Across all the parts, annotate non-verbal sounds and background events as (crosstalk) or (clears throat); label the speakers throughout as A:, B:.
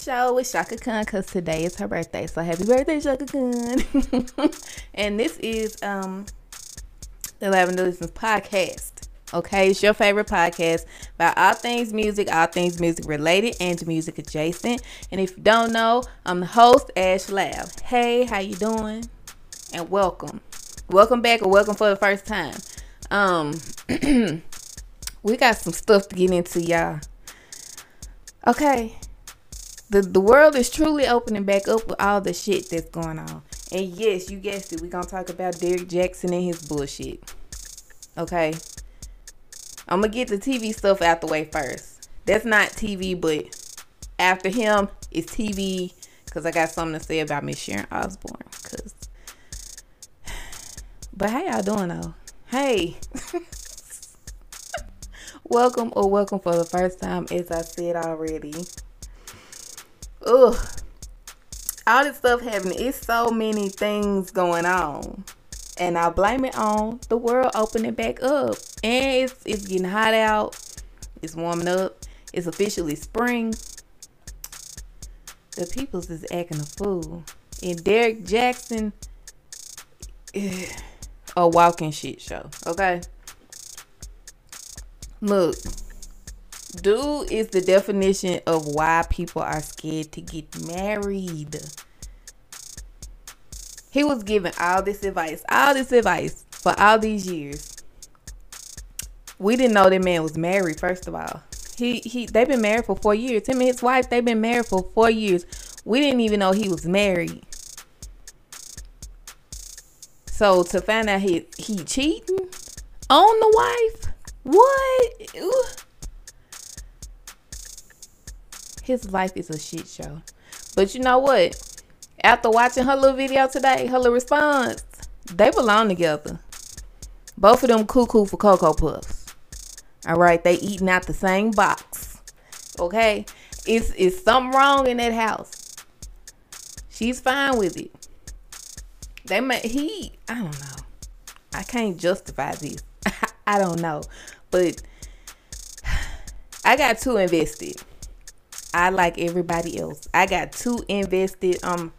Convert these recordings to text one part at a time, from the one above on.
A: Show with Chaka Khan because today is her birthday. So happy birthday, Chaka Khan. (laughs) and this is um the Lavender Listens podcast. Okay, it's your favorite podcast about all things music, all things music related, and music adjacent. And if you don't know, I'm the host, Ash Lab. Hey, how you doing? And welcome. Welcome back or welcome for the first time. Um (clears throat) we got some stuff to get into, y'all. Okay. The the world is truly opening back up with all the shit that's going on. And yes, you guessed it, we're gonna talk about Derek Jackson and his bullshit. Okay. I'm gonna get the TV stuff out the way first. That's not TV, but after him, it's TV because I got something to say about Miss Sharon Osbourne. Cause, (sighs) but how y'all doing though? Hey, (laughs) welcome or welcome for the first time, as I said already. Ugh, all this stuff happening. It's so many things going on and I blame it on the world opening back up. And it's it's getting hot out. It's warming up. It's officially spring. The people's is acting a fool. And Derrick Jaxn (sighs) a walking shit show. Okay. Look, dude is the definition of why people are scared to get married. He was giving all this advice, all this advice for all these years. We didn't know that man was married, first of all. He he they've been married for four years. Him and his wife, they've been married for four years. We didn't even know he was married. So to find out he he cheating on the wife, what? Ooh. His life is a shit show. But you know what? After watching her little video today, her little response, they belong together. Both of them cuckoo for Cocoa Puffs. All right, they eating out the same box. Okay, it's it's something wrong in that house. She's fine with it. They may he. I don't know. I can't justify this. (laughs) I don't know, but (sighs) I got too invested. I like everybody else. I got too invested. Um,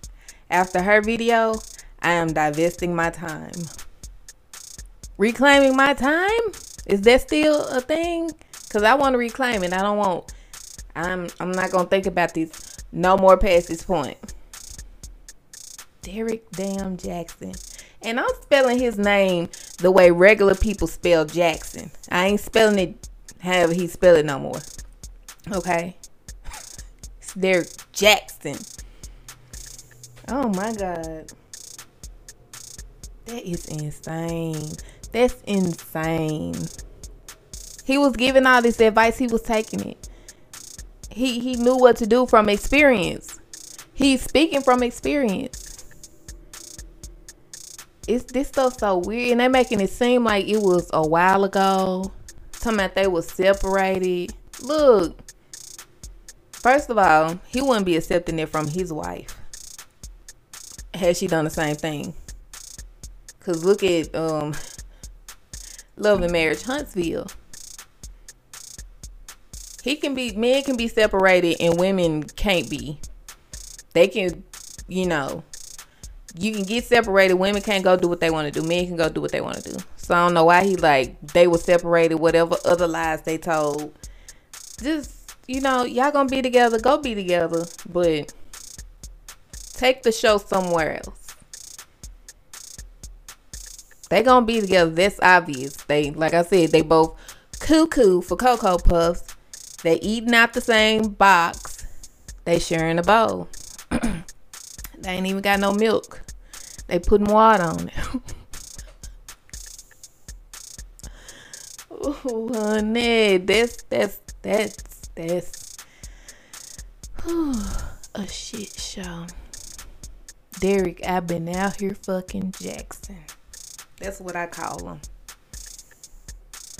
A: after her video, I am divesting my time. Reclaiming my time? Is that still a thing? Cause I want to reclaim it. I don't want. I'm. I'm not gonna think about this no more past this point. Derek Damn Jackson. and I'm spelling his name the way regular people spell Jackson. I ain't spelling it however he spell it no more. Okay. Derrick Jackson. Oh my god. That is insane. That's insane. He was giving all this advice, he was taking it. He he knew what to do from experience. He's speaking from experience. It's this stuff so weird and they're making it seem like it was a while ago. Talking about they were separated. Look. First of all, he wouldn't be accepting it from his wife had she done the same thing. Cause look at um Love and Marriage Huntsville. He can be men can be separated and women can't be. They can, you know, you can get separated. Women can't go do what they want to do. Men can go do what they want to do. So I don't know why he like they were separated. Whatever other lies they told, just you know, y'all gonna be together. Go be together, but Take the show somewhere else. They gonna be together. That's obvious. They like I said, they both cuckoo for Cocoa Puffs. They eating out the same box. They sharing a bowl. (clears throat) they ain't even got no milk. They putting water on it. oh, (laughs) honey, that's that's that's that's (sighs) a shit show. Derek, I've been out here fucking Jackson. That's what I call him.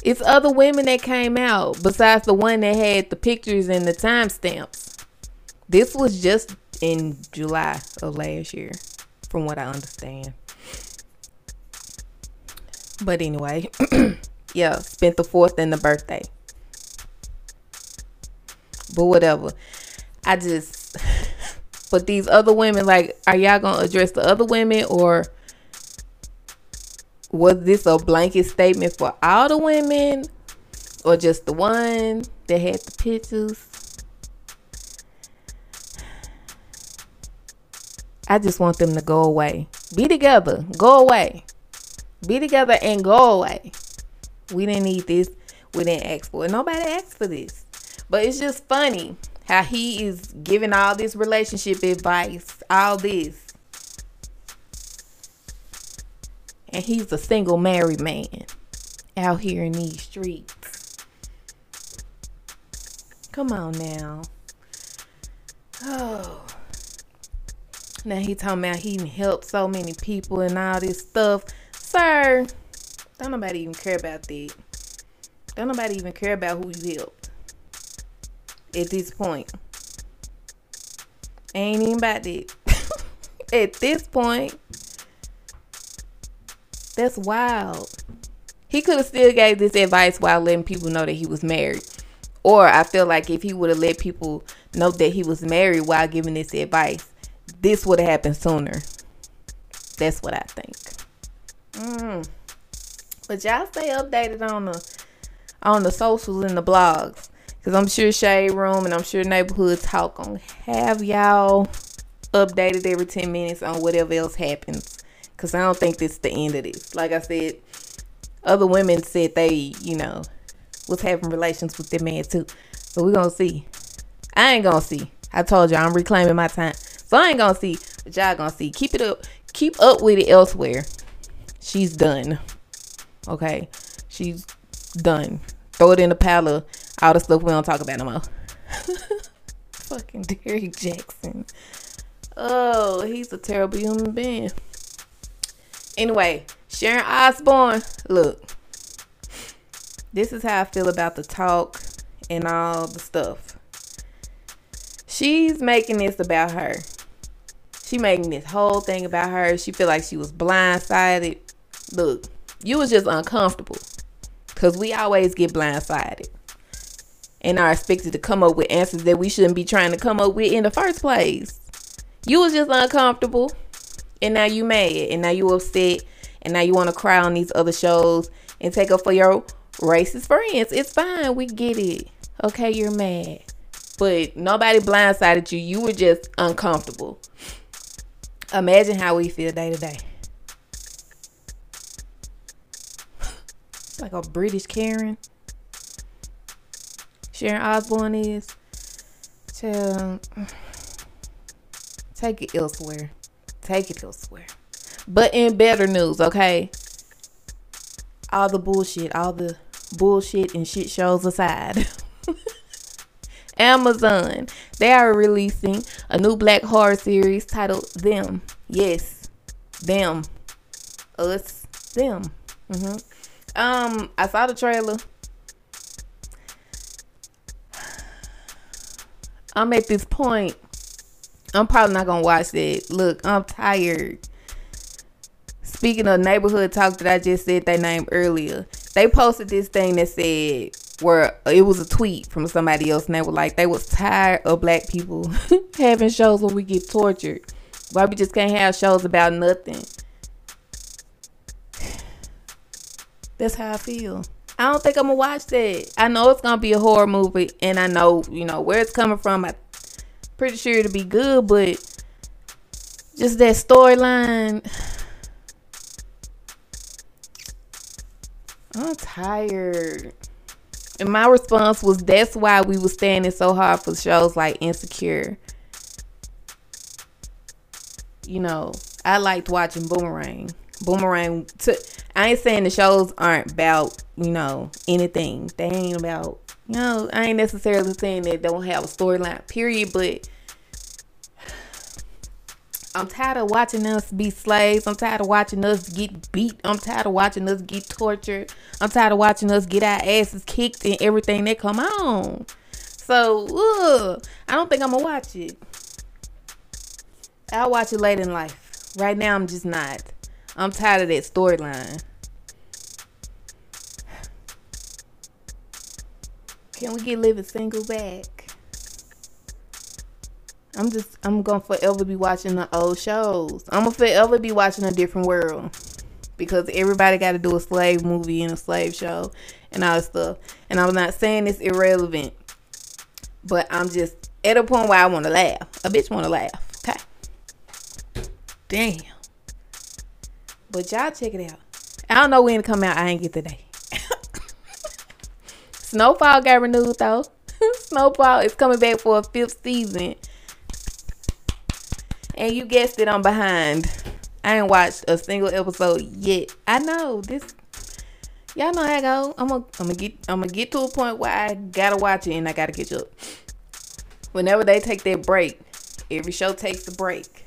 A: It's other women that came out besides the one that had the pictures and the timestamps. This was just in July of last year, from what I understand. But anyway, (clears throat) yeah, spent the fourth and the birthday. But whatever. I just, but these other women, like, are y'all gonna address the other women or was this a blanket statement for all the women or just the one that had the pictures? I just want them to go away. Be together. Go away. Be together and go away. We didn't need this. We didn't ask for it. Nobody asked for this. But it's just funny how he is giving all this relationship advice, all this. And he's a single married man out here in these streets. Come on now. Oh. Now he talking about he helped so many people and all this stuff. Sir, don't nobody even care about that. Don't nobody even care about who you helped. At this point. Ain't even about that. (laughs) At this point. That's wild. He could have still gave this advice while letting people know that he was married. Or I feel like if he would have let people know that he was married while giving this advice, this would have happened sooner. That's what I think. Mm. But y'all stay updated on the on the socials and the blogs. Cause I'm sure Shade Room and I'm sure Neighborhood Talk gonna have y'all updated every 10 minutes on whatever else happens. Cause I don't think this is the end of this. Like I said, other women said they, you know, was having relations with their man too. But we're gonna see. I ain't gonna see. I told you I'm reclaiming my time. So I ain't gonna see, but y'all gonna see. Keep it up. Keep up with it elsewhere. She's done. Okay, she's done. Throw it in the pile all the stuff we don't talk about no more. (laughs) Fucking Derrick Jackson. Oh, he's a terrible human being. Anyway, Sharon Osbourne. Look, this is how I feel about the talk and all the stuff. She's making this about her. She making this whole thing about her. She feel like she was blindsided. Look, you was just uncomfortable. Cause we always get blindsided. And are expected to come up with answers that we shouldn't be trying to come up with in the first place. You was just uncomfortable. And now you mad. And now you upset. And now you want to cry on these other shows and take up for your racist friends. It's fine. We get it. Okay, you're mad. But nobody blindsided you. You were just uncomfortable. Imagine how we feel day to day. like a British Karen. Sharon Osbourne is. To take it elsewhere. Take it elsewhere. But in better news, okay? All the bullshit, all the bullshit and shit shows aside. (laughs) Amazon. They are releasing a new black horror series titled Them. Yes, them, us, them. Mm-hmm. Um, I saw the trailer. I'm at this point. I'm probably not gonna watch that. Look, I'm tired. Speaking of neighborhood talk that I just said their name earlier, they posted this thing that said where it was a tweet from somebody else and they were like they was tired of black people (laughs) having shows where we get tortured. Why we just can't have shows about nothing? (sighs) That's how I feel. I don't think I'm gonna watch that. I know it's gonna be a horror movie, and I know you know where it's coming from. I'm pretty sure it'll be good, but just that storyline. (sighs) I'm tired. And my response was that's why we were standing so hard for shows like Insecure. You know, I liked watching Boomerang. Boomerang took I ain't saying the shows aren't about, you know, anything. They ain't about you know, I ain't necessarily saying they don't have a storyline, period, but I'm tired of watching us be slaves. I'm tired of watching us get beat. I'm tired of watching us get tortured. I'm tired of watching us get our asses kicked and everything that come on. So, ugh, I don't think I'm gonna watch it. I'll watch it later in life. Right now, I'm just not. I'm tired of that storyline. Can we get living single back? I'm just I'm gonna forever be watching the old shows. I'm gonna forever be watching a different world because everybody got to do a slave movie and a slave show and all that stuff. And I'm not saying it's irrelevant, but I'm just at a point where I want to laugh. A bitch want to laugh. Okay. Damn. But y'all check it out. I don't know when it come out. I ain't get today. (laughs) Snowfall got renewed though. (laughs) Snowfall is coming back for a fifth season. And you guessed it, I'm behind. I ain't watched a single episode yet. I know this. Y'all know how I go. I'm gonna, I'm gonna get, I'm gonna get to a point where I gotta watch it and I gotta catch up. Whenever they take their break, every show takes a break.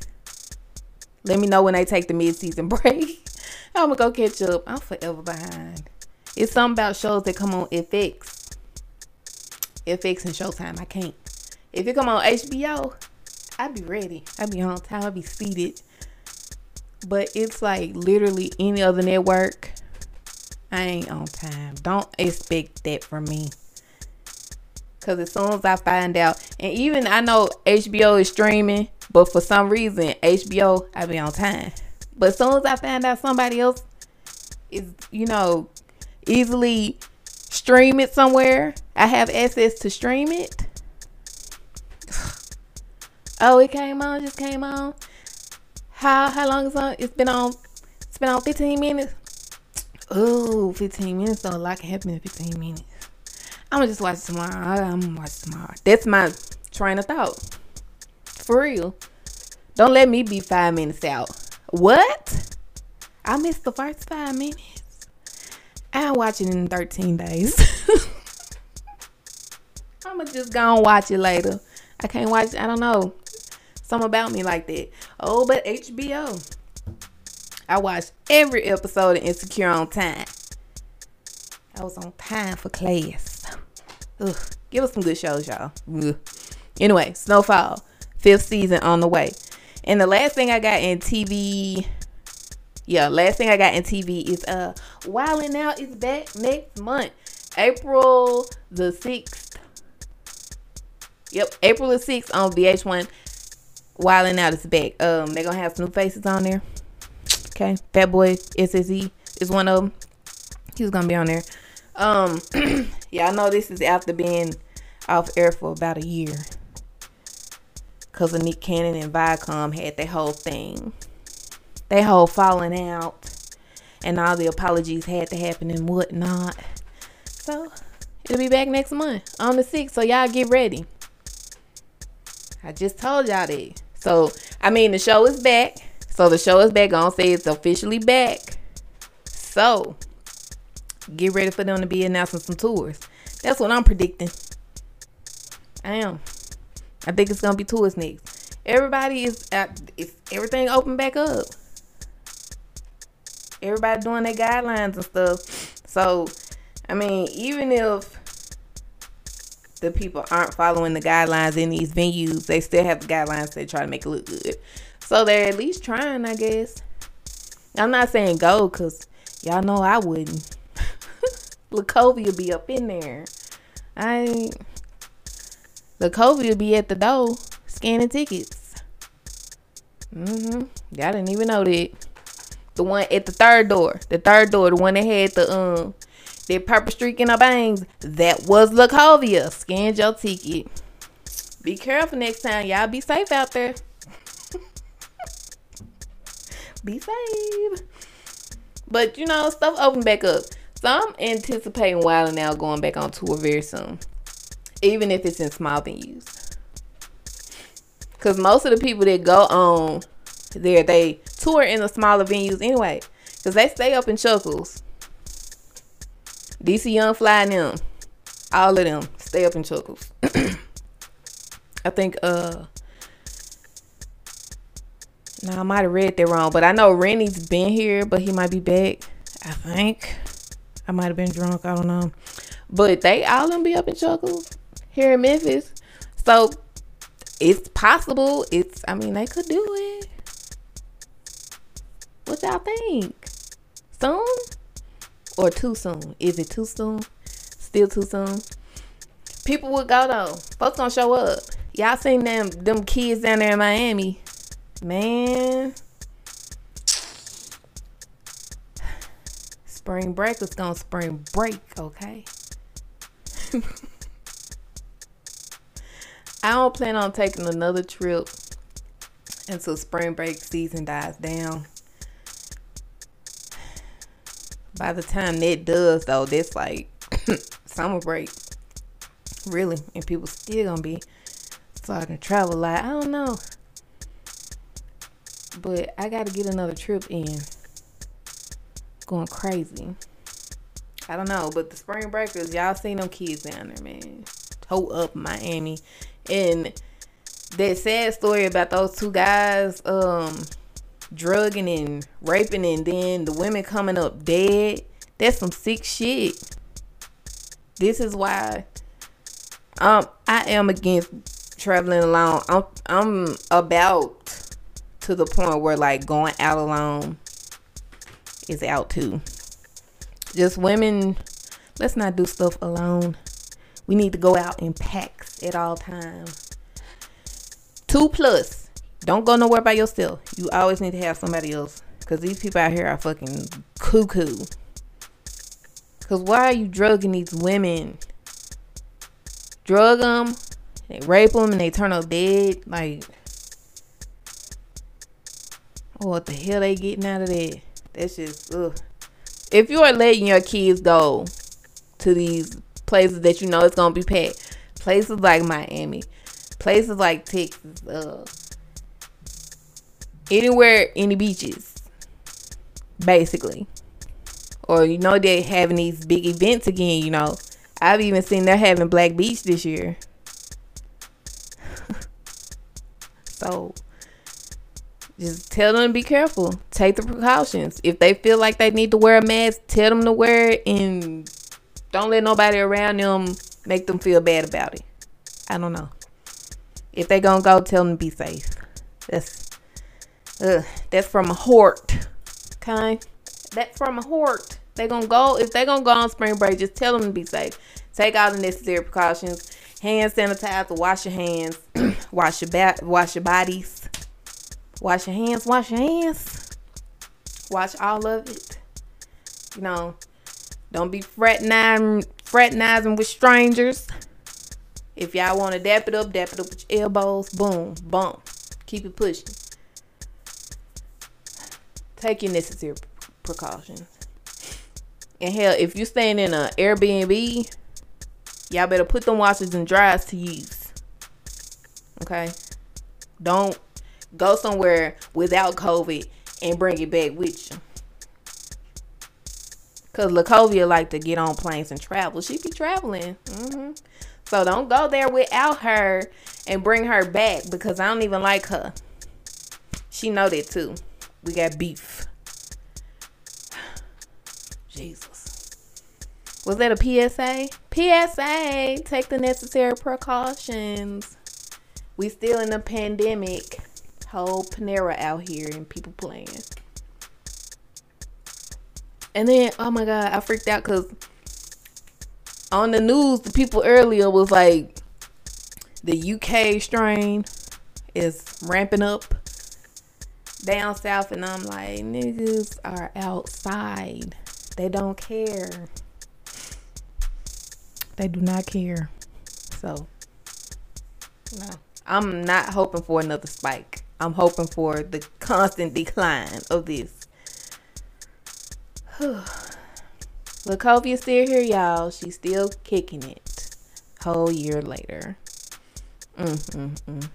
A: Let me know when they take the mid-season (laughs) break. I'm gonna go catch up. I'm forever behind. It's something about shows that come on FX. FX and Showtime. I can't. If it come on HBO, I'd be ready. I'd be on time. I'd be seated. But it's like literally any other network. I ain't on time. Don't expect that from me. Cause as soon as I find out, and even I know HBO is streaming, but for some reason HBO I be on time. But as soon as I find out somebody else is, you know, easily stream it somewhere, I have access to stream it. (sighs) Oh, it came on, just came on. How how long is on? It's been on. It's been on 15 minutes. Oh, 15 minutes. So a lot can happen in 15 minutes. I'm gonna just watch tomorrow. I'm gonna watch tomorrow. That's my train of thought. For real. Don't let me be five minutes out. What? I missed the first five minutes. I'm watching in 13 days. (laughs) I'm gonna just go and watch it later. I can't watch. I don't know. Something about me like that. Oh, but HBO. I watched every episode of Insecure on time. I was on time for class. Ugh. Give us some good shows, y'all. Ugh. Anyway, Snowfall, fifth season on the way. And the last thing I got in TV, yeah, last thing I got in TV is uh Wild 'N Out is back next month, April the sixth. Yep, April the sixth on VH1. Wild 'N Out is back. Um, they're gonna have some new faces on there. Okay, Fat Boy SSE is one of them. He's gonna be on there. Um, (clears throat) yeah, I know this is after being off air for about a year. Cause of Nick Cannon and Viacom had their whole thing. They whole falling out. And all the apologies had to happen and whatnot. So it'll be back next month on the 6th. So y'all get ready. I just told y'all that. So I mean the show is back. So the show is back. I'm gonna say it's officially back. So get ready for them to be announcing some tours. That's what I'm predicting. I am. I think it's gonna be tours next. Everybody is at it's everything open back up. Everybody doing their guidelines and stuff. So I mean, even if the people aren't following the guidelines in these venues, they still have the guidelines they try to make it look good. So they're at least trying, I guess. I'm not saying go because y'all know I wouldn't. (laughs) Lacovia be up in there. I Lacovia be at the door scanning tickets. Mm-hmm. Y'all didn't even know that. The one at the third door. The third door, the one that had the um that purple streak in her bangs. That was Lacovia. Scanned your ticket. Be careful next time. Y'all be safe out there. (laughs) be safe. But you know, stuff open back up. So I'm anticipating Wild 'N Out going back on tour very soon. Even if it's in small venues. Cause most of the people that go on there, they tour in the smaller venues anyway. Cause they stay up in Chuckles. DC Young Fly and them. All of them stay up in Chuckles. (clears throat) I think uh no, I might have read that wrong, but I know Rennie's been here, but he might be back. I think. I might have been drunk. I don't know. But they all gonna be up in Chuckles here in Memphis. So it's possible. It's I mean they could do it. What y'all think? Soon? Or too soon? Is it too soon? Still too soon? People would go though. Folks gonna show up. Y'all seen them them kids down there in Miami? Man. (sighs) Spring break was gonna spring break, okay? (laughs) I don't plan on taking another trip until spring break season dies down. By the time that does, though, that's like (coughs) summer break, really, and people still gonna be starting to travel. Like I don't know, but I gotta get another trip in. Going crazy. I don't know, but the spring breakers, y'all seen them kids down there, man. Toe up Miami and that sad story about those two guys um drugging and raping and then the women coming up dead that's some sick shit. This is why um i am against traveling alone. I'm i'm about to the point where like going out alone is out too. Just women let's not do stuff alone we need to go out in packs at all times. Two plus. Don't go nowhere by yourself. You always need to have somebody else. Because these people out here are fucking cuckoo. Because why are you drugging these women? Drug them, they rape them, and they turn up dead. Like, what the hell they getting out of that? That's just, ugh. If you are letting your kids go to these places that you know it's gonna be packed. Places like Miami, places like Texas, uh, anywhere, any beaches, basically. Or you know they're having these big events again. You know, I've even seen they're having Black Beach this year. (laughs) so just tell them to be careful. Take the precautions. If they feel like they need to wear a mask, tell them to wear it and don't let nobody around them make them feel bad about it. I don't know. If they gonna go, tell them to be safe. That's uh, that's from a hort. Okay, that's from a hort. They gonna go if they gonna go on spring break. Just tell them to be safe. Take all the necessary precautions. Hand sanitizer. Wash your hands. (clears throat) wash your back. Wash your bodies. Wash your hands. Wash your hands. Wash all of it. You know, don't be fraternizing, fraternizing with strangers. If y'all want to dap it up, dap it up with your elbows. Boom, boom. Keep it pushing. Take your necessary precautions. And hell, if you're staying in an Airbnb, y'all better put them washers and dryers to use. Okay? Don't go somewhere without COVID and bring it back with you. Cause Lacovia like to get on planes and travel. She be traveling. Mm-hmm. So don't go there without her and bring her back because I don't even like her. She know that too. We got beef. (sighs) Jesus. Was that a PSA? PSA. Take the necessary precautions. We still in a pandemic. Whole Panera out here and people playing. And then, oh my God, I freaked out because on the news, the people earlier was like, the UK strain is ramping up down south. And I'm like, niggas are outside. They don't care. They do not care. So, no. I'm not hoping for another spike. I'm hoping for the constant decline of this. (sighs) Lacovia's still here, y'all. She's still kicking it. Whole year later. Mm-mm-mm.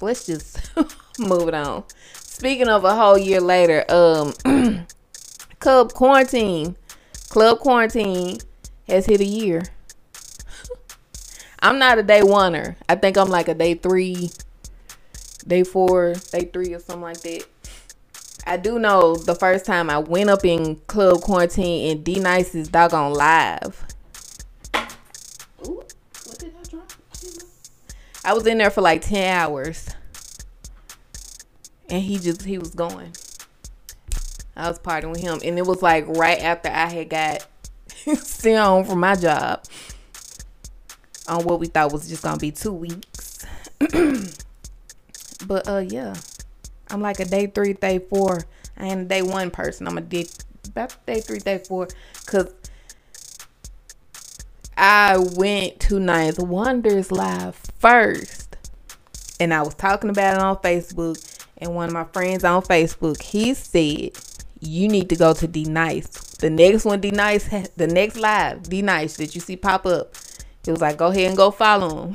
A: Let's just (laughs) move it on. Speaking of a whole year later, um, (clears throat) Club Quarantine, Club Quarantine has hit a year. I'm not a day oneer. I think I'm like a day three, day four, day three, or something like that. I do know the first time I went up in club quarantine in D Nice's doggone live. Ooh, what did I drop? I was in there for like ten hours, and he just he was going. I was partying with him, and it was like right after I had got (laughs) sent home from my job on what we thought was just gonna be two weeks. (clears throat) but uh, yeah, I'm like a day three, day four. Ain't a day one person. I'm a day about day three, day four, cause I went to Ninth Wonders live first, and I was talking about it on Facebook. And one of my friends on Facebook, he said, "You need to go to D Nice. The next one, D Nice, the next live, D Nice that you see pop up. It was like, go ahead and go follow him,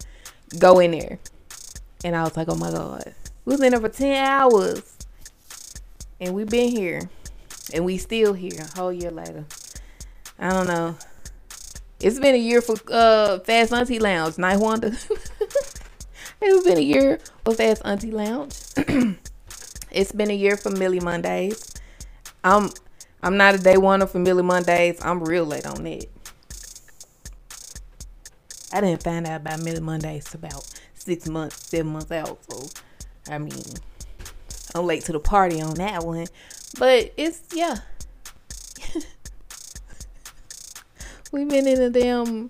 A: (laughs) go in there." And I was like, "Oh my god, we was in there for ten hours, and we've been here, and we still here a whole year later. I don't know." It's been a year for uh Fast Auntie Lounge. Night Wonder. (laughs) it's been a year for Fast Auntie Lounge. (clears throat) it's been a year for Millie Mondays. I'm I'm not a day one for Millie Mondays. I'm real late on it. I didn't find out about Millie Mondays about six months, seven months out. So I mean I'm late to the party on that one. But it's yeah. (laughs) We've been in a damn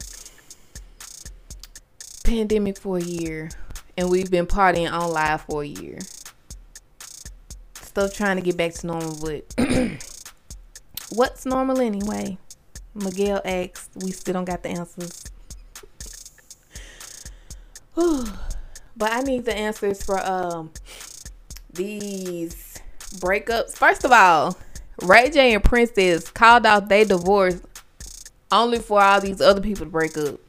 A: pandemic for a year, and we've been partying on live for a year. Still trying to get back to normal, but (clears throat) what's normal anyway? Miguel asked. We still don't got the answers. (sighs) but I need the answers for um these breakups. First of all, Ray J and Princess called out they divorce only for all these other people to break up.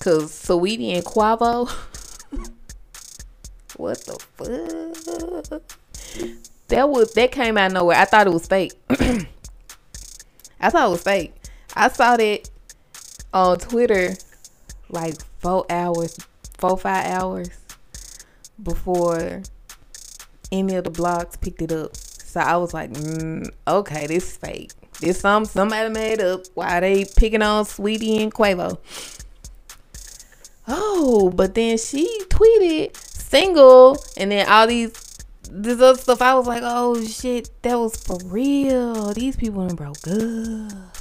A: Cause Saweetie and Quavo. (laughs) what the fuck? That was that came out nowhere. I thought it was fake. (clears throat) I thought it was fake. I saw that on Twitter like four hours, four five hours before any of the blogs picked it up. So I was like, mm, okay, this is fake. This some somebody made up. Why they picking on Saweetie and Quavo? Oh, but then she tweeted single, and then all these this other stuff. I was like, oh shit, that was for real. These people done broke up.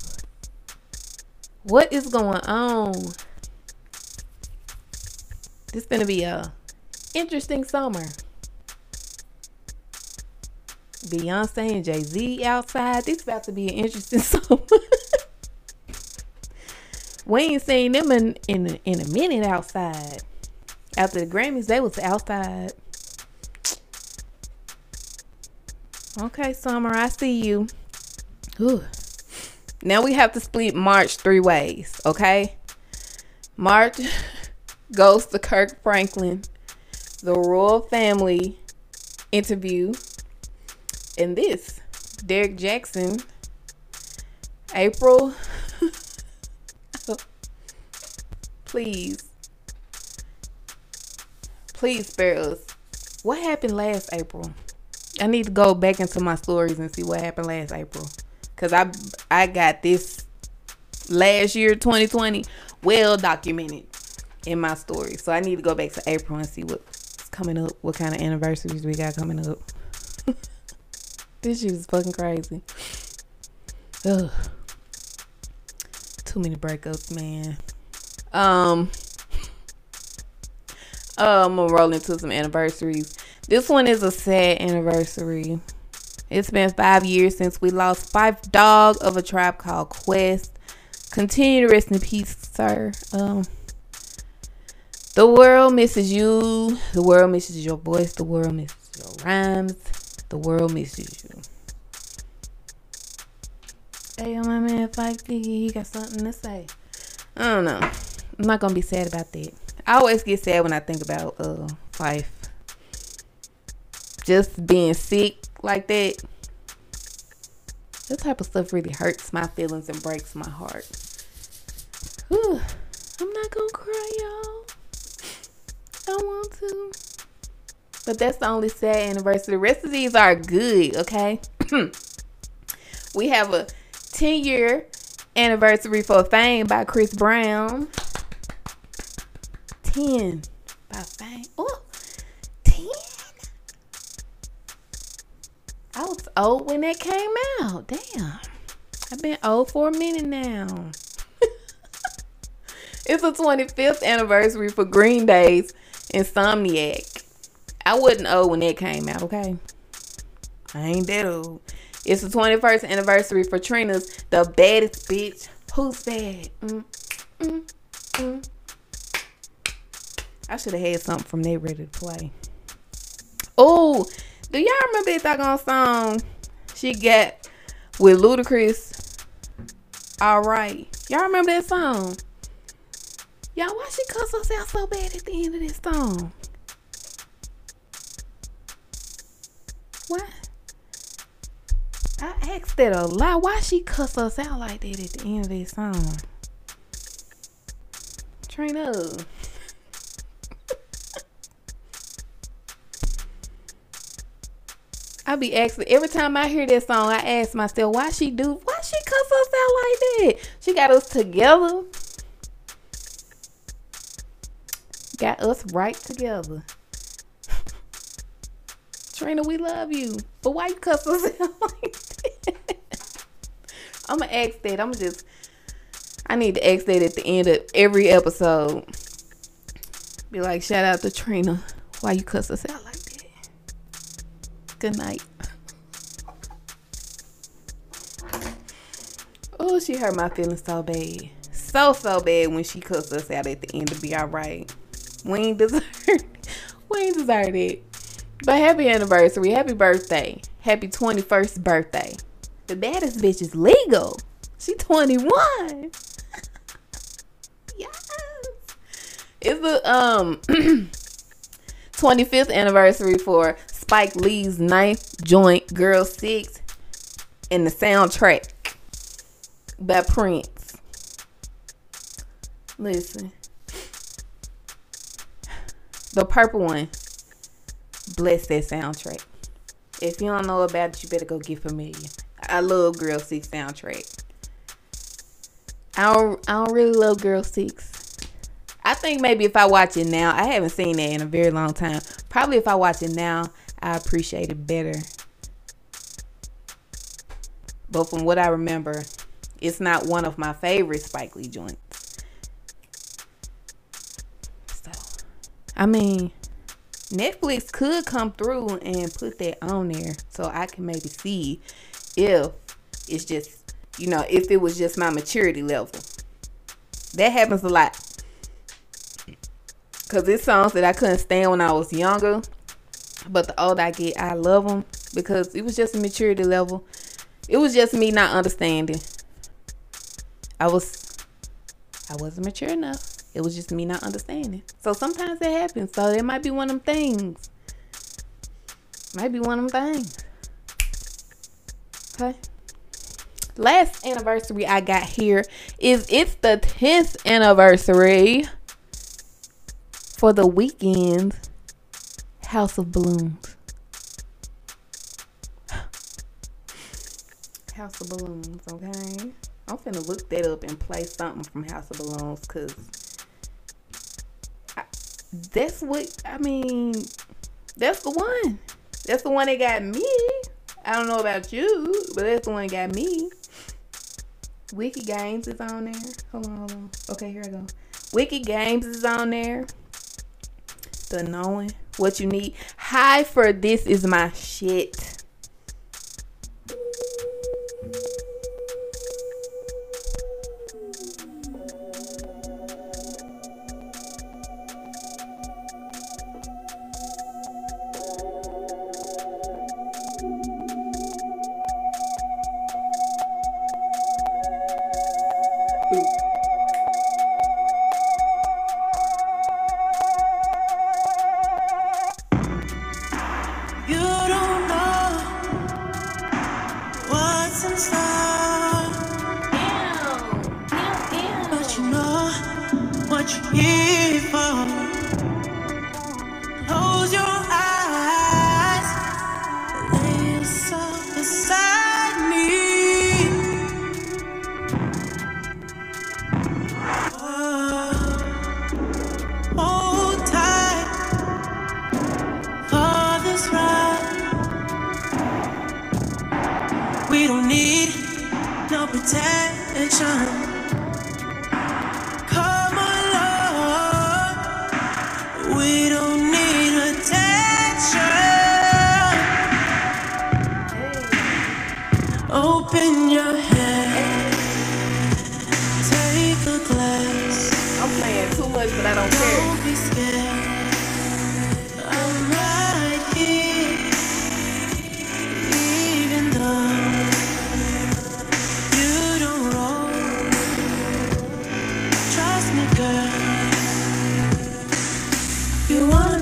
A: What is going on? This is gonna be a interesting summer. Beyonce and Jay Z outside. This about to be an interesting (laughs) summer. we ain't seen them in, in in a minute outside. After the Grammys, they was outside. Okay, Summer, I see you. Ooh. Now we have to split March three ways, okay? March (laughs) goes to Kirk Franklin, the royal family interview and this Derek Jackson, April. (laughs) please, please spare us. What happened last April? I need to go back into my stories and see what happened last April, cause I I got this last year 2020 well documented in my story. So I need to go back to April and see what's coming up, what kind of anniversaries we got coming up. (laughs) This shit is fucking crazy. Ugh. Too many breakups, man. Um. (laughs) Uh, I'm gonna roll into some anniversaries. This one is a sad anniversary. It's been five years since we lost Phife Dawg of a tribe called Quest. Continue to rest in peace, sir. Um, the world misses you. The world misses your voice. The world misses your rhymes. The world misses you. Hey, yo, my man Phife he got something to say. I don't know. I'm not gonna be sad about that. I always get sad when I think about uh Phife. Just being sick like that. That type of stuff really hurts my feelings and breaks my heart. Whew. I'm not gonna cry, y'all. I want to. But that's the only sad anniversary. The rest of these are good, okay? (clears throat) we have a 10 year anniversary for Fame by Chris Brown. 10 by Fame. Oh, 10. I was old when that came out. Damn. I've been old for a minute now. (laughs) it's the 25th anniversary for Green Day's Insomniac. I wasn't old when that came out, okay? I ain't that old. It's the 21st anniversary for Trina's The Baddest Bitch. Who's bad? Mm, mm, mm. I should have had something from there ready to play. Oh, do y'all remember that doggone song she got with Ludacris? All right. Y'all remember that song? Y'all, why she cuss herself out so bad at the end of this song? What? I asked that a lot. Why she cuss us out like that at the end of this song? Train up. (laughs) I be asking every time I hear that song. I ask myself, why she do? Why she cuss us out like that? She got us together. Got us right together. (laughs) Trina, we love you, but why you cuss us out (laughs) like that? I'm gonna ask that. I'm just. I need to ask that at the end of every episode. Be like, shout out to Trina. Why you cuss us out like that? Good night. Oh, she hurt my feelings so bad. So, so bad when she cussed us out at the end to be alright. We ain't deserve (laughs) We ain't deserve it. But happy anniversary. Happy birthday. Happy 21st birthday. The baddest bitch is legal. She 21. (laughs) yes. It's the um (clears throat) 25th anniversary for Spike Lee's ninth joint, Girl Six, and the soundtrack by Prince. Listen, the purple one, bless that soundtrack. If you don't know about it, you better go get familiar. I love Girl Six soundtrack. I don't, I don't really love Girl Six. I think maybe if I watch it now, I haven't seen that in a very long time. Probably if I watch it now, I appreciate it better. But from what I remember, it's not one of my favorite Spike Lee joints. I mean, Netflix could come through and put that on there so I can maybe see if it's just, you know, if it was just my maturity level. That happens a lot. Because it's songs that I couldn't stand when I was younger but the older I get, I love them because it was just a maturity level. It was just me not understanding. I was, I wasn't mature enough. It was just me not understanding. So sometimes that happens. So it might be one of them things. Might be one of them things. Okay. Last anniversary I got here is it's the 10th anniversary for the Weeknd House of Balloons. (sighs) House of Balloons, okay? I'm finna look that up and play something from House of Balloons because that's what, I mean, that's the one. That's the one that got me. I don't know about you, but that's the one that got me. Wicked Games is on there. Hold on, hold on. Okay, here I go. Wicked Games is on there. The Knowing what you need. High for this is my shit.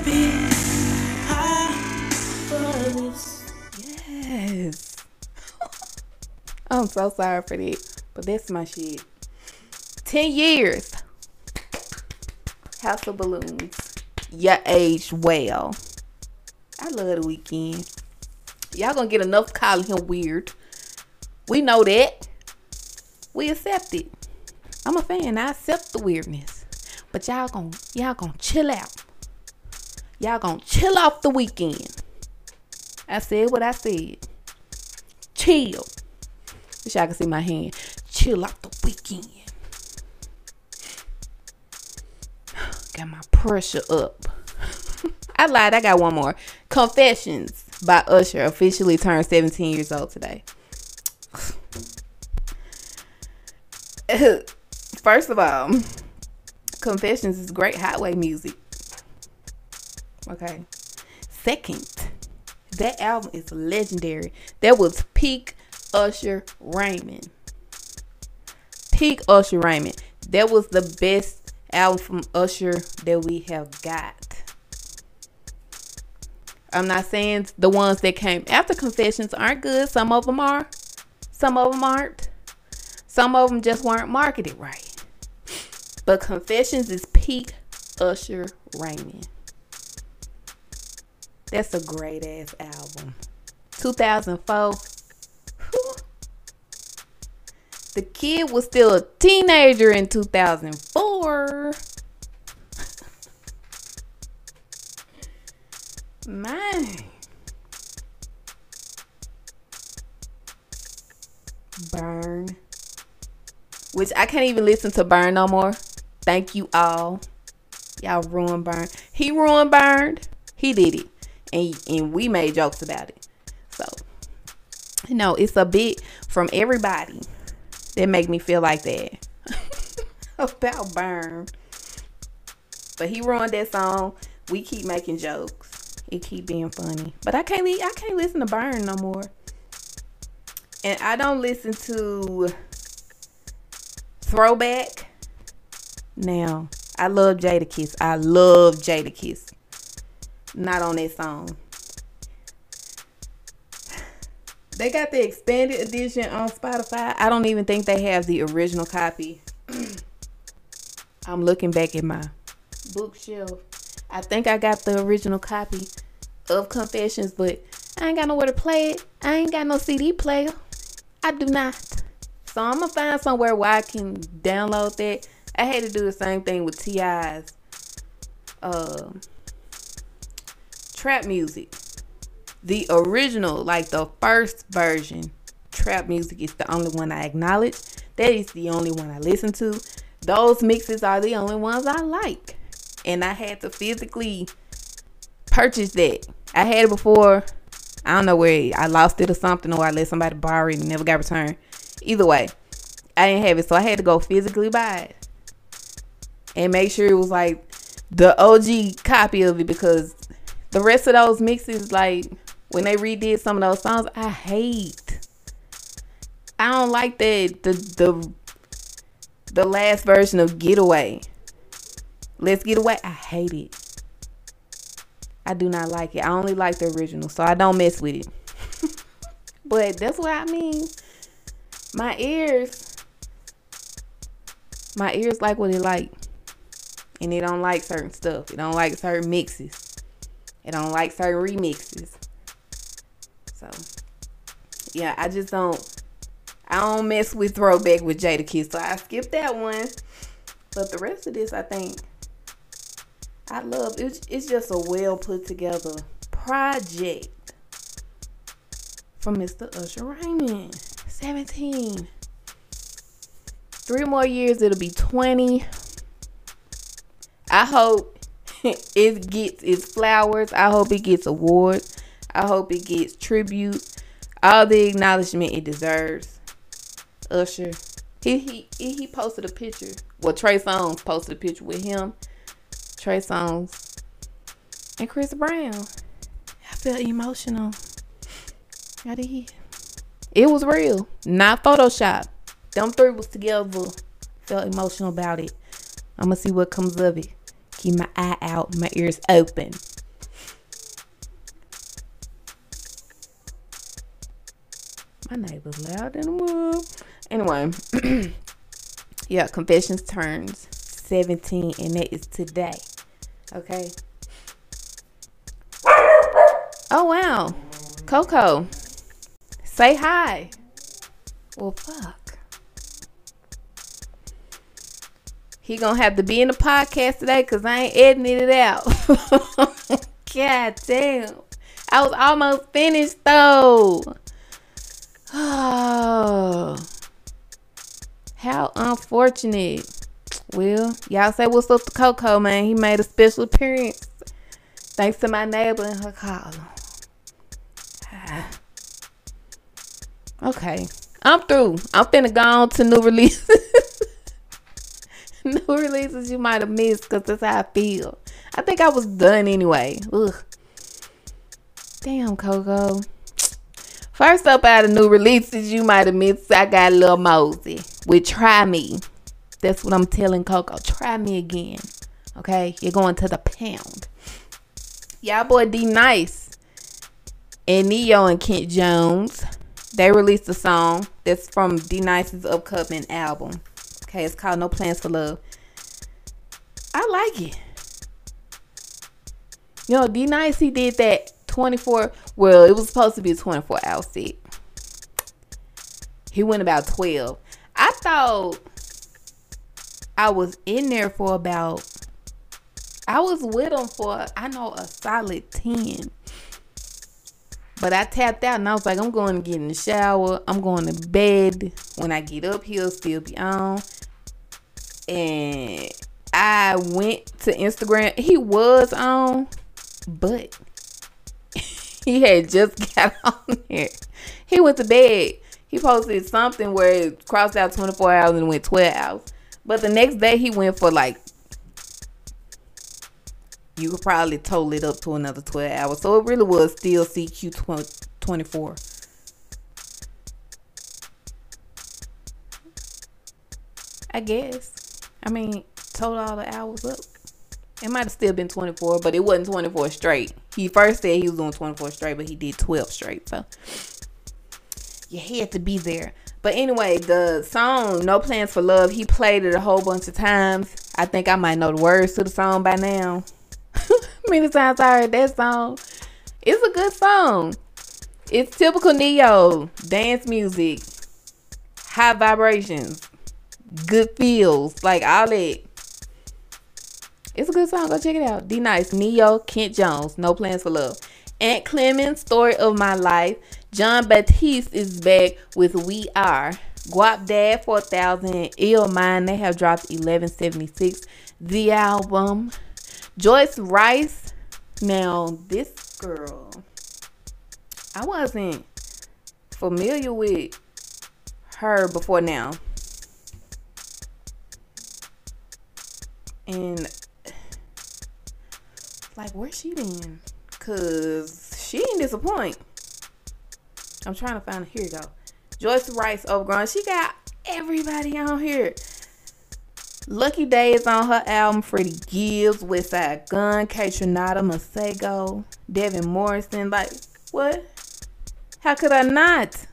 B: Be high for this.
A: Yes. (laughs) I'm so sorry for that, but that's my shit. Ten years. House of Balloons. You aged well. I love the Weeknd. Y'all gonna get enough calling him weird. We know that. We accept it. I'm a fan. I accept the weirdness. But y'all gonna y'all gonna chill out. Y'all gonna chill off the Weeknd. I said what I said. Chill. Wish y'all can see my hand. Chill off the Weeknd. Got my pressure up. (laughs) I lied. I got one more. Confessions by Usher officially turned 17 years old today. (laughs) First of all, Confessions is great highway music. Okay. Second, that album is legendary. That was peak Usher Raymond. Peak Usher Raymond. That was the best album from Usher that we have got. I'm not saying the ones that came after Confessions aren't good. Some of them are. Some of them aren't. Some of them just weren't marketed right. But Confessions is peak Usher Raymond. That's a great ass album. 2004. The kid was still a teenager in 2004. Man. Burn. Which I can't even listen to Burn no more. Thank you all. Y'all ruined Burn. He ruined Burned. He did it. And and we made jokes about it. So know, it's a bit from everybody that make me feel like that. (laughs) about Burn. But he ruined that song. We keep making jokes. It keep being funny. But I can't I can't listen to Burn no more. And I don't listen to Throwback. Now, I love Jadakiss. I love Jadakiss. Not on that song. They got the expanded edition on Spotify. I don't even think they have the original copy. I'm looking back at my bookshelf. I think I got the original copy of Confessions, but I ain't got nowhere to play it. I ain't got no CD player. I do not. So I'm gonna find somewhere where I can download that. I had to do the same thing with T.I.'s uh, Trap Muzik. The original, like the first version, Trap Muzik is the only one I acknowledge. That is the only one I listen to. Those mixes are the only ones I like. And I had to physically purchase that. I had it before. I don't know where I lost it or something, or I let somebody borrow it and never got returned. Either way, I didn't have it, so I had to go physically buy it and make sure it was like the OG copy of it because the rest of those mixes, like when they redid some of those songs, I hate. I don't like that the the the last version of Getaway. Let's Get Away. I hate it. I do not like it. I only like the original, so I don't mess with it. (laughs) but that's what I mean. My ears, my ears like what they like, and they don't like certain stuff. They don't like certain mixes. They don't like certain remixes. Yeah, I just don't. I don't mess with throwback with Jadakiss, so I skipped that one. But the rest of this, I think, I love. It's, it's just a well put together project from Mr. Usher Raymond. 17. Three more years, it'll be 20. I hope (laughs) it gets its flowers. I hope it gets awards. I hope it gets tribute. All the acknowledgement it deserves. Usher. He he he posted a picture. Well, Trey Songz posted a picture with him, Trey Songz, and Chris Brown. I felt emotional. How did he? It was real, not Photoshop. Them three was together. Felt emotional about it. I'm gonna see what comes of it. Keep my eye out, my ears open. My neighbor's loud the move. Anyway, (clears throat) yeah, confessions turns 17, and that is today. Okay. Oh wow, Coco, say hi. Well, fuck. He gonna have to be in the podcast today because I ain't editing it out. (laughs) God damn. I was almost finished though. Oh. (sighs) How unfortunate. Well, y'all say what's up to Coco, man. He made a special appearance. Thanks to my neighbor and her call. (sighs) Okay. I'm through. I'm finna go on to new releases. (laughs) new releases you might have missed because that's how I feel. I think I was done anyway. Ugh. Damn, Coco. First up out of new releases you might have missed, I got Lil Mosey with Try Me. That's what I'm telling Coco. Try me again. Okay? You're going to the pound. Y'all boy D Nice and Ne-Yo and Kent Jones. They released a song that's from D Nice's upcoming album. Okay, it's called No Plans for Love. I like it. You know, D Nice he did that 24. Well, it was supposed to be a 24 hour set. He went about 12. I thought I was in there for about. I was with him for I know a solid 10. But I tapped out and I was like, I'm going to get in the shower. I'm going to bed. When I get up, he'll still be on. And I went to Instagram. He was on, but he had just (laughs) got on there. He went to bed. He posted something where it crossed out 24 hours and went 12 hours. But the next day he went for like you could probably total it up to another 12 hours. So it really was still CQ 24. I guess. I mean, total all the hours up. It might have still been 24, but it wasn't 24 straight. He first said he was doing 24 straight, but he did 12 straight. So you had to be there. But anyway, the song No Plans for Love, he played it a whole bunch of times. I think I might know the words to the song by now. (laughs) Many times I heard that song. It's a good song. It's typical Ne-Yo dance music, high vibrations, good feels, like all that. It's a good song. Go check it out. D Nice, Ne-Yo, Kent Jones, No Plans for Love. Ant Clemons, Story of My Life. Jon Batiste is back with We Are. Guapdad 4000 Ill Mind, they have dropped 1176. The album. Joyce Wrice, Now, this girl, I wasn't familiar with her before now. And like, where's she been? Cause she didn't disappoint. I'm trying to find. Here you go. Joyce Wrice Overgrown. She got everybody on here. Lucky Daye is on her album. Freddie Gibbs, Westside Gunn, Kaytranada, Masego, Devin Morrison. Like, what? How could I not?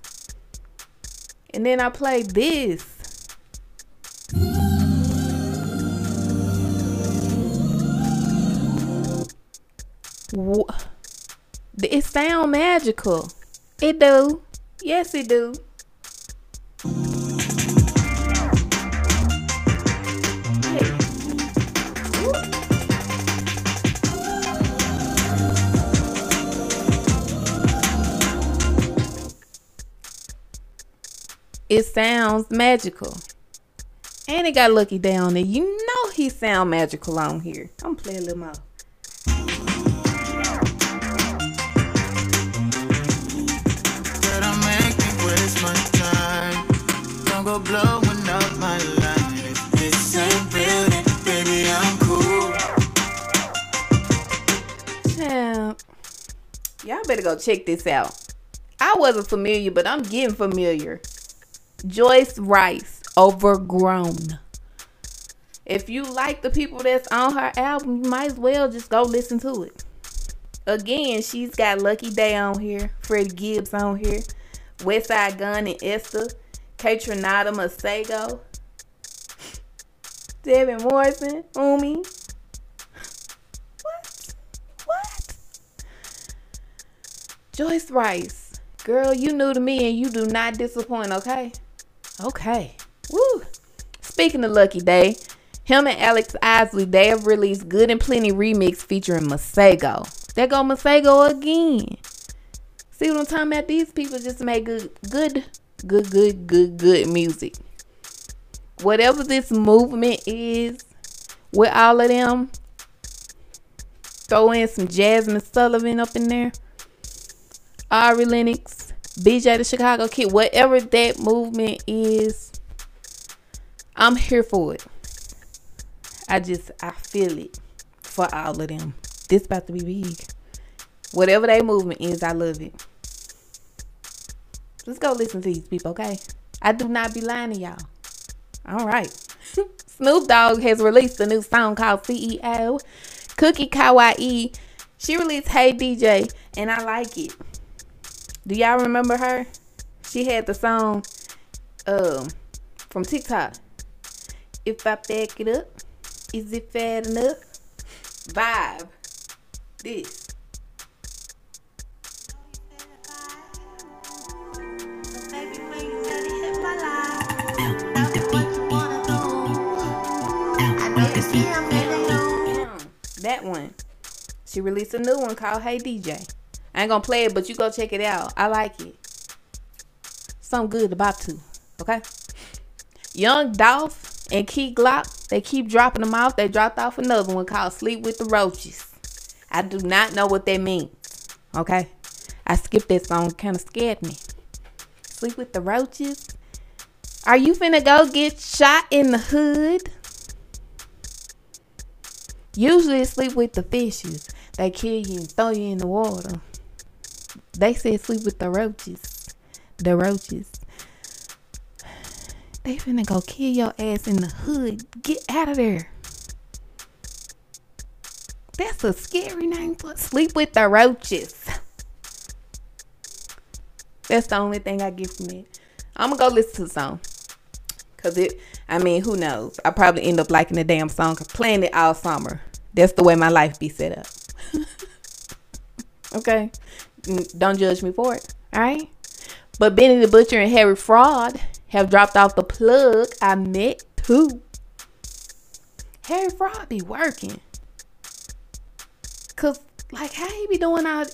A: And then I played this. It sound magical. It do. Yes, it do. It sounds magical. And it got Lucky down there. You know he sound magical on here. I'm playing a little more.
B: You're blowing up my line. If this ain't real, then baby, I'm cool.
A: Champ. Y'all better go check this out. I wasn't familiar, but I'm getting familiar. Joyce Wrice, Overgrown. If you like the people that's on her album, you might as well just go listen to it. Again, she's got Lucky Daye on here, Freddie Gibbs on here, Westside Gunn and Esther, Kaytranada Masego, Devin Morrison, Umi. What? What? Joyce Wrice. Girl, you new to me and you do not disappoint, okay? Okay. Woo. Speaking of Lucky Daye, him and Alex Isley, they have released Good and Plenty remix featuring Masego. There go Masego again. See what I'm talking about? These people just make good, good, good, good, good, good music. Whatever this movement is, with all of them, throw in some Jazmine Sullivan up in there. Ari Lennox, BJ the Chicago Kid, whatever that movement is, I'm here for it. I just I feel it for all of them. This about to be big. Whatever that movement is, I love it. Let's go listen to these people, okay? I do not be lying to y'all. All right. (laughs) Snoop Dogg has released a new song called CEO. Cookie Kawaii. She released Hey DJ, and I like it. Do y'all remember her? She had the song um from TikTok. If I back it up, is it fat enough? Vibe. This. That one. She released a new one called Hey DJ. I ain't gonna play it, but you go check it out. I like it. Something good about to. Okay. Young Dolph and Key Glock, they keep dropping them off. They dropped off another one called Sleep with the Roaches. I do not know what that means. Okay. I skipped that song, kind of scared me. Sleep with the Roaches. Are you finna go get shot in the hood? Usually sleep with the fishes. They kill you and throw you in the water. They said sleep with the roaches. The roaches. They finna go kill your ass in the hood. Get out of there. That's a scary name for sleep with the roaches. (laughs) That's the only thing I get from it. I'm gonna go listen to the song. Cause it I mean, who knows? I probably end up liking the damn song, playing it all summer. That's the way my life be set up. (laughs) okay? Don't judge me for it. Alright? But Benny the Butcher and Harry Fraud have dropped off the plug I met too. Harry Fraud be working. Cause like how he be doing all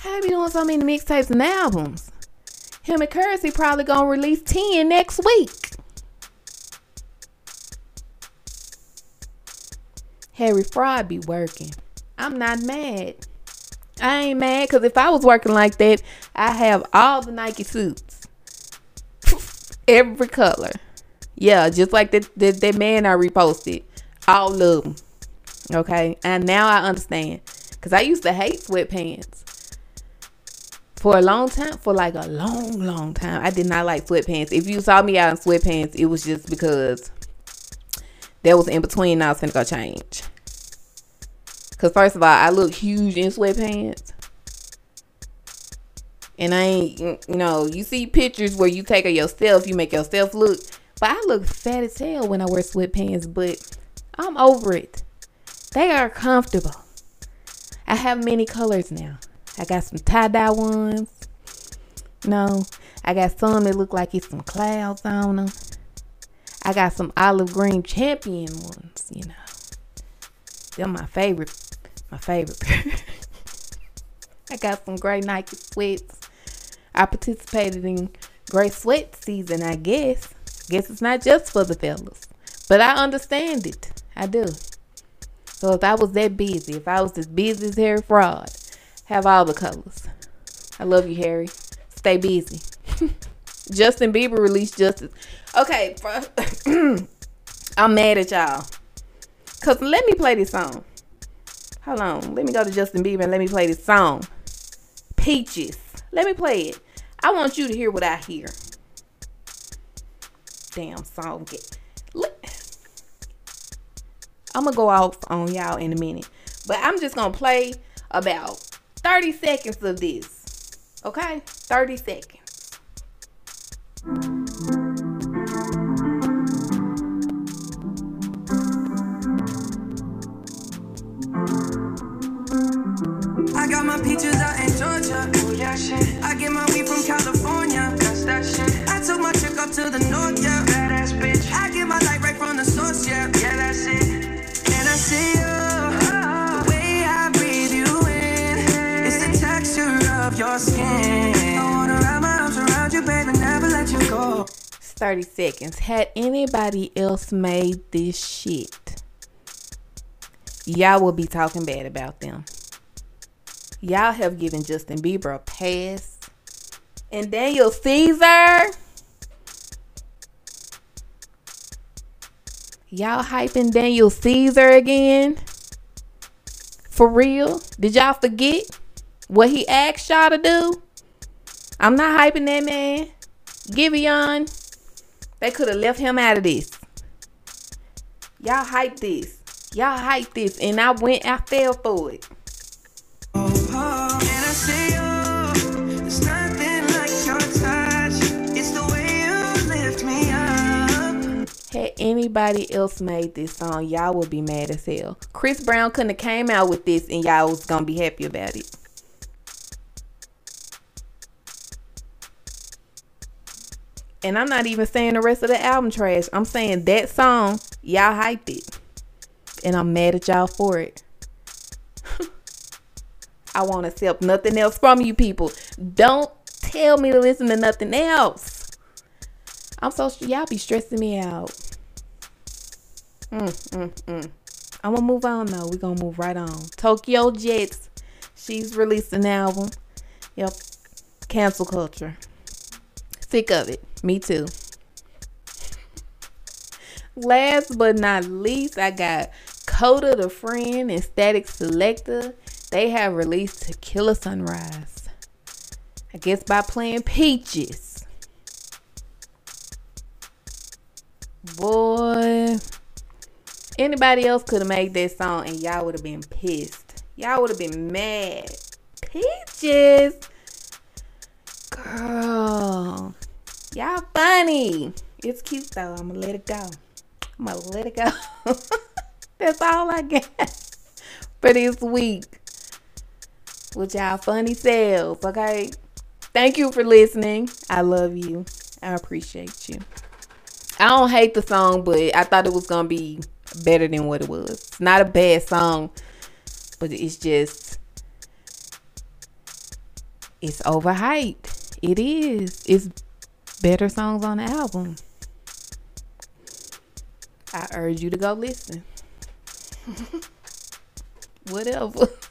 A: how he be doing so many mixtapes and albums? Him and Currency probably gonna release 10 next week. Harry Fraud be working. I'm not mad. I ain't mad because if I was working like that, I have all the Nike suits. (laughs) Every color. Yeah, just like that, that, that man I reposted. All of them. Okay. And now I understand. Because I used to hate sweatpants. For a long time, for like a long, long time, I did not like sweatpants. If you saw me out in sweatpants, it was just because that was in between. I was finna go change. Cause first of all, I look huge in sweatpants. And I ain't, you know, you see pictures where you take of yourself, you make yourself look. But I look fat as hell when I wear sweatpants, but I'm over it. They are comfortable. I have many colors now. I got some tie-dye ones. No, I got some that look like it's some clouds on them. I got some olive green champion ones, you know. They're my favorite. My favorite. (laughs) pair. I got some gray Nike sweats. I participated in gray sweat season, I guess. Guess it's not just for the fellas. But I understand it. I do. So if I was that busy, if I was as busy as Harry Fraud, have all the colors. I love you, Harry. Stay busy. (laughs) Justin Bieber released Justice. Okay, (clears throat) I'm mad at y'all. Cause let me play this song. Hold on. Let me go to Justin Bieber and let me play this song. Peaches. Let me play it. I want you to hear what I hear. Damn song. Get. I'm gonna go off on y'all in a minute. But I'm just gonna play about 30 seconds of this. Okay? 30 seconds.
B: Got my peaches out in Georgia. Oh yeah, shit. I get my weed from California. That's that shit. I took my chick up to the north, yeah. Badass bitch. I get my light right from the source, yeah. Yeah, that's it. And I see you. The way I breathe you in. It's the texture of your skin. I wanna wrap my arms around you, baby, never let you go.
A: It's 30 seconds. Had anybody else made this shit, y'all will be talking bad about them. Y'all have given Justin Bieber a pass. And Daniel Caesar. Y'all hyping Daniel Caesar again? For real? Did y'all forget what he asked y'all to do? I'm not hyping that man. Giveon. They could have left him out of this. Y'all hype this. Y'all hype this. And I went, I fell for it. Had anybody else made this song, y'all would be mad as hell. Chris Brown couldn't have came out with this and y'all was gonna be happy about it. And I'm not even saying the rest of the album trash. I'm saying that song, y'all hyped it. And I'm mad at y'all for it. I won't accept nothing else from you people. Don't tell me to listen to nothing else. I'm so y'all be stressing me out. Mm, mm, mm. I'm gonna move on though. We're gonna move right on. Tokyo Jetz. She's released an album. Yep. Cancel culture. Sick of it. Me too. Last but not least, I got Kota the Friend and Statik Selektah. They have released Tequila Sunrise. I guess by playing Peaches. Boy. Anybody else could have made that song and y'all would have been pissed. Y'all would have been mad. Peaches. Girl. Y'all funny. It's cute though. I'm gonna let it go. I'm gonna let it go. (laughs) That's all I got (laughs) for this week with y'all funny selves, okay? Thank you for listening. I love you. I appreciate you. I don't hate the song, but I thought it was gonna be better than what it was. It's not a bad song, but it's just it's overhyped. It is. It's better songs on the album. I urge you to go listen. (laughs) Whatever. (laughs)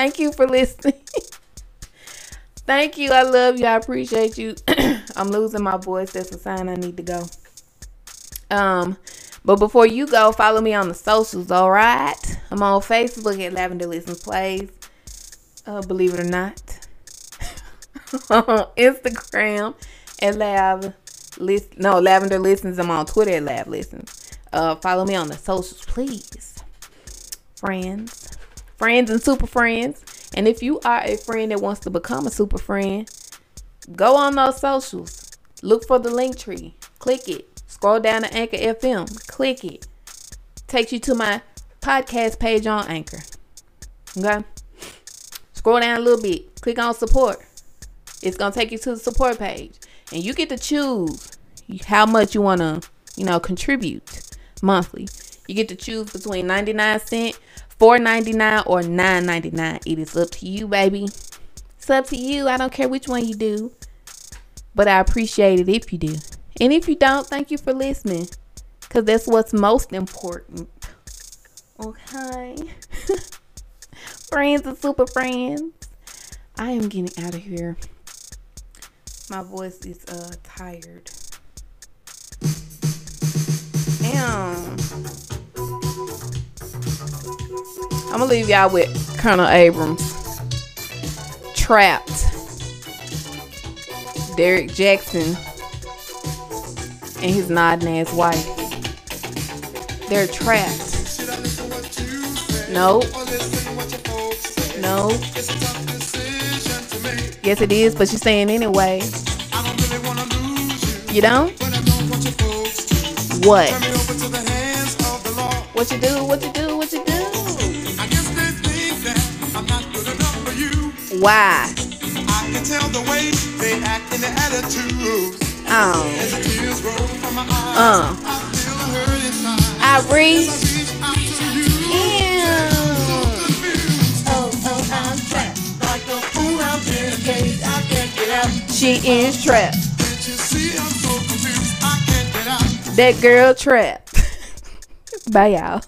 A: Thank you for listening. (laughs) Thank you. I love you. I appreciate you. (clears throat) I'm losing my voice. That's a sign I need to go. Um, but before you go, follow me on the socials, all right? I'm on Facebook at Lavender Listens Plays. Uh, believe it or not. (laughs) Instagram at Lav List no Lavender Listens. I'm on Twitter at Lav Listens. Uh, follow me on the socials, please. Friends. Friends and super friends. And if you are a friend that wants to become a super friend, go on those socials. Look for the Linktree. Click it. Scroll down to Anchor FM. Click it. Takes you to my podcast page on Anchor. Okay? Scroll down a little bit. Click on support. It's going to take you to the support page. And you get to choose how much you want to, you know, contribute monthly. You get to choose between 99 cent, 4.99 or 9.99. It is up to you, baby. It's up to you. I don't care which one you do. But I appreciate it if you do. And if you don't, thank you for listening. Cause that's what's most important. Okay. (laughs) friends and super friends. I am getting out of here. My voice is uh tired. Damn. I'm gonna leave y'all with Colonel Abrams. Trapped. Derek Jackson and his nodding ass wife. They're trapped. No. No. Yes, it is, but she's saying anyway. You don't? What? What you do? What you do? What you do? Why?
B: I can tell the way they act and their attitudes.
A: Oh.
B: As the tears roll from my eyes,
A: Uh.
B: I feel a hurt inside.
A: I read.
B: Reach out to you.
A: Oh, oh, I'm trapped. Like a fool, I'm in a cage. I can't get out. She is trapped.
B: Can't you see I'm so confused? I can't get out.
A: That girl trapped. (laughs) Bye, y'all.